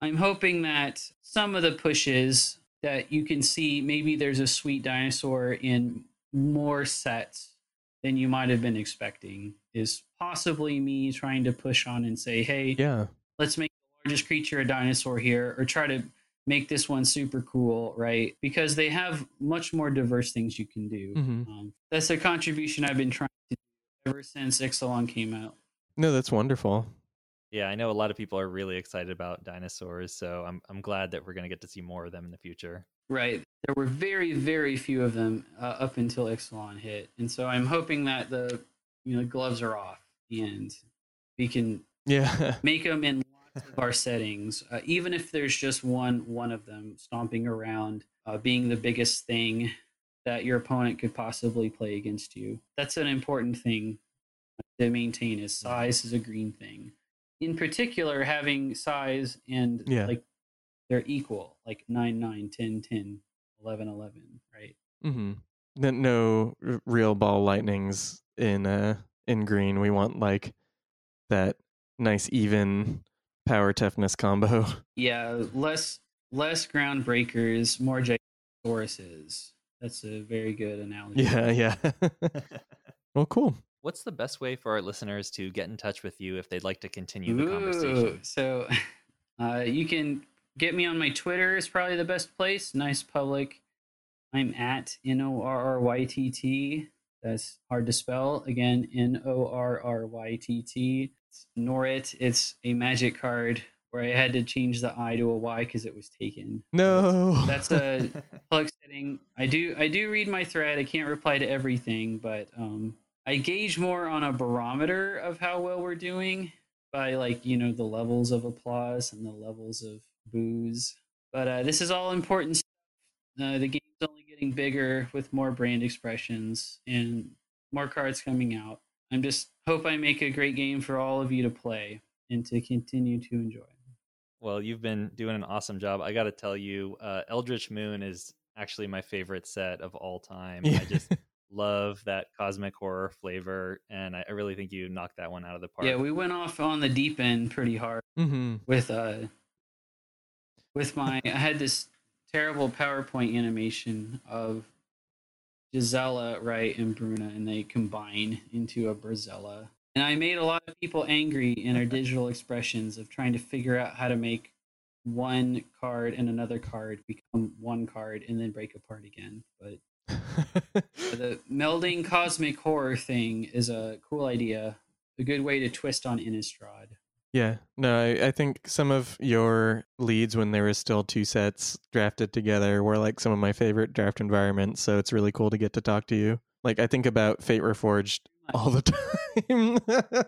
[SPEAKER 3] I'm hoping that some of the pushes that you can see, maybe there's a sweet dinosaur in more sets than you might have been expecting, is possibly me trying to push on and say, hey,
[SPEAKER 2] yeah.
[SPEAKER 3] let's make the largest creature a dinosaur here, or try to make this one super cool, right? Because they have much more diverse things you can do.
[SPEAKER 2] hmm
[SPEAKER 3] Um, that's a contribution I've been trying to do ever since Ixalan came out.
[SPEAKER 2] No, that's wonderful.
[SPEAKER 1] Yeah, I know a lot of people are really excited about dinosaurs, so I'm I'm glad that we're going to get to see more of them in the future.
[SPEAKER 3] Right. There were very, very few of them uh, up until Ixalan hit, and so I'm hoping that the you know gloves are off and we can
[SPEAKER 2] Yeah. <laughs>
[SPEAKER 3] make them in lots of our settings, uh, even if there's just one one of them stomping around, uh, being the biggest thing that your opponent could possibly play against you. That's an important thing to maintain. Is size is a green thing. In particular, having size and
[SPEAKER 2] Yeah.
[SPEAKER 3] like they're equal, like 9, 9, 10, 10, 11, 11, right?
[SPEAKER 2] Mm-hmm. Then no real ball lightnings in uh in green. We want like that nice even power toughness combo. <laughs>
[SPEAKER 3] Yeah, less less Groundbreakers, more Gigantosauruses. That's a very good analogy.
[SPEAKER 2] yeah, yeah. <laughs> well, cool.
[SPEAKER 1] What's the best way for our listeners to get in touch with you if they'd like to continue the conversation?
[SPEAKER 3] So <laughs> uh, you can get me on my Twitter is probably the best place. Nice public. I'm at N O R R Y T T. That's hard to spell. Again, N O R R Y T T. Norritt. It's a magic card where I had to change the I to a Y because it was taken.
[SPEAKER 2] No.
[SPEAKER 3] That's a <laughs> plug setting. I do I do read my thread. I can't reply to everything, but um, I gauge more on a barometer of how well we're doing by like you know the levels of applause and the levels of boos. But uh, this is all important. Stuff. Uh, the game's only getting bigger with more brand expressions and more cards coming out. I'm just hope I make a great game for all of you to play and to continue to enjoy.
[SPEAKER 1] Well, you've been doing an awesome job. I got to tell you, uh, Eldritch Moon is actually my favorite set of all time.
[SPEAKER 2] Yeah.
[SPEAKER 1] I just <laughs> love that cosmic horror flavor, and I, I really think you knocked that one out of the park.
[SPEAKER 3] Yeah, we went off on the deep end pretty hard.
[SPEAKER 2] hmm
[SPEAKER 3] with uh with my I had this terrible PowerPoint animation of Gisela, right, and Bruna, and they combine into a Brisela. And I made a lot of people angry in our digital expressions of trying to figure out how to make one card and another card become one card and then break apart again. But <laughs> the melding cosmic horror thing is a cool idea, a good way to twist on Innistrad.
[SPEAKER 2] Yeah. No, I, I think some of your leads when there was still two sets drafted together were like some of my favorite draft environments. So it's really cool to get to talk to you. Like I think about Fate Reforged all the <laughs> time.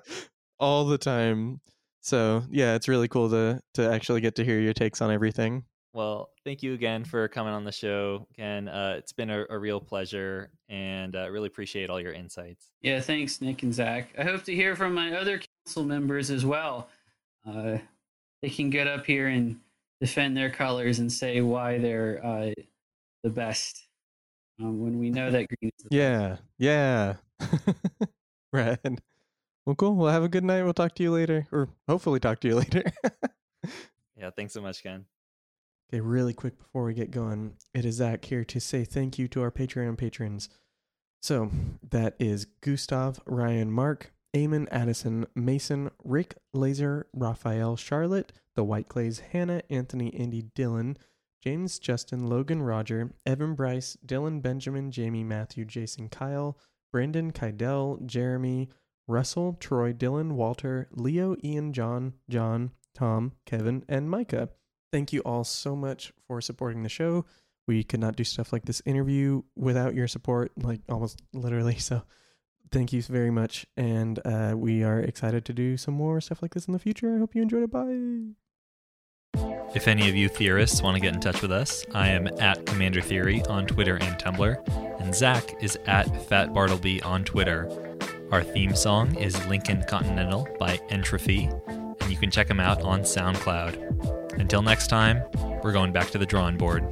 [SPEAKER 2] all the time. So yeah, it's really cool to to actually get to hear your takes on everything.
[SPEAKER 1] Well, thank you again for coming on the show, Ken. Uh, it's been a, a real pleasure, and uh, really appreciate all your insights.
[SPEAKER 3] Yeah, thanks, Nick and Zach. I hope to hear from my other council members as well. Uh, they can get up here and defend their colors and say why they're uh, the best. Um, when we know that green is the
[SPEAKER 2] Yeah, yeah. <laughs> Rad. Well, cool. Well, have a good night. We'll talk to you later, or hopefully talk to you <laughs> later.
[SPEAKER 1] Yeah, thanks so much, Ken.
[SPEAKER 2] Okay, really quick before we get going, it is Zach here to say thank you to our Patreon patrons. So that is Gustav, Ryan, Mark, Eamon, Addison, Mason, Rick, Laser, Raphael, Charlotte, The White Clays, Hannah, Anthony, Andy, Dylan, James, Justin, Logan, Roger, Evan, Bryce, Dylan, Benjamin, Jamie, Matthew, Jason, Kyle, Brandon, Kydell, Jeremy, Russell, Troy, Dylan, Walter, Leo, Ian, John, John, Tom, Kevin, and Micah. Thank you all so much for supporting the show. We could not do stuff like this interview without your support, like almost literally. <laughs> So, thank you very much. And uh, we are excited to do some more stuff like this in the future. I hope you enjoyed it. Bye.
[SPEAKER 1] If any of you theorists want to get in touch with us, I am at Commander Theory on Twitter and Tumblr, and Zach is at Fat Bartleby on Twitter. Our theme song is Lincoln Continental by Entropy, and you can check them out on SoundCloud. Until next time, we're going back to the drawing board.